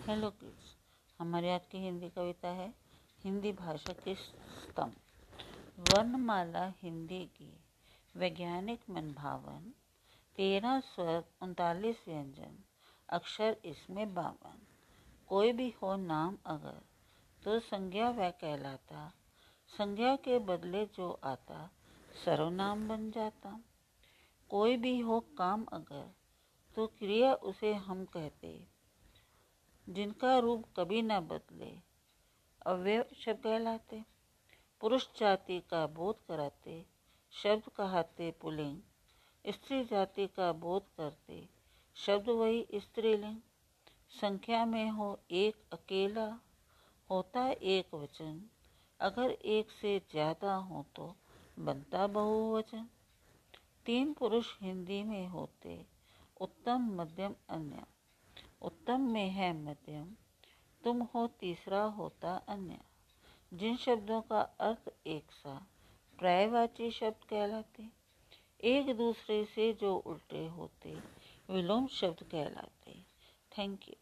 Hello kids, हमारी आज की हिंदी कविता है, हिंदी भाषा के स्तंभ। वर्णमाला हिंदी की वैज्ञानिक मनभावन, तेरह स्वर उनतालीस व्यंजन, अक्षर इसमें बावन। कोई भी हो नाम अगर तो संज्ञा वह कहलाता, संज्ञा के बदले जो आता, सर्वनाम बन जाता। कोई भी हो काम अगर तो क्रिया उसे हम कहते जिनका रूप कभी न बदले। अव्यय शब्द कहलाते। पुरुष जाति का बोध कराते। शब्द कहते पुलिंग। स्त्री जाति का बोध करते। शब्द वही स्त्रीलिंग। संख्या में हो एक अकेला, होता एक वचन। अगर एक से ज़्यादा हो तो बनता बहुवचन। तीन पुरुष हिंदी में होते, उत्तम, मध्यम, अन्य। उत्तम में है मध्यम, तुम हो तीसरा होता अन्य। जिन शब्दों का अर्थ एक सा, प्रायवाची शब्द कहलाते। एक दूसरे से जो उल्टे होते, विलोम शब्द कहलाते। Thank you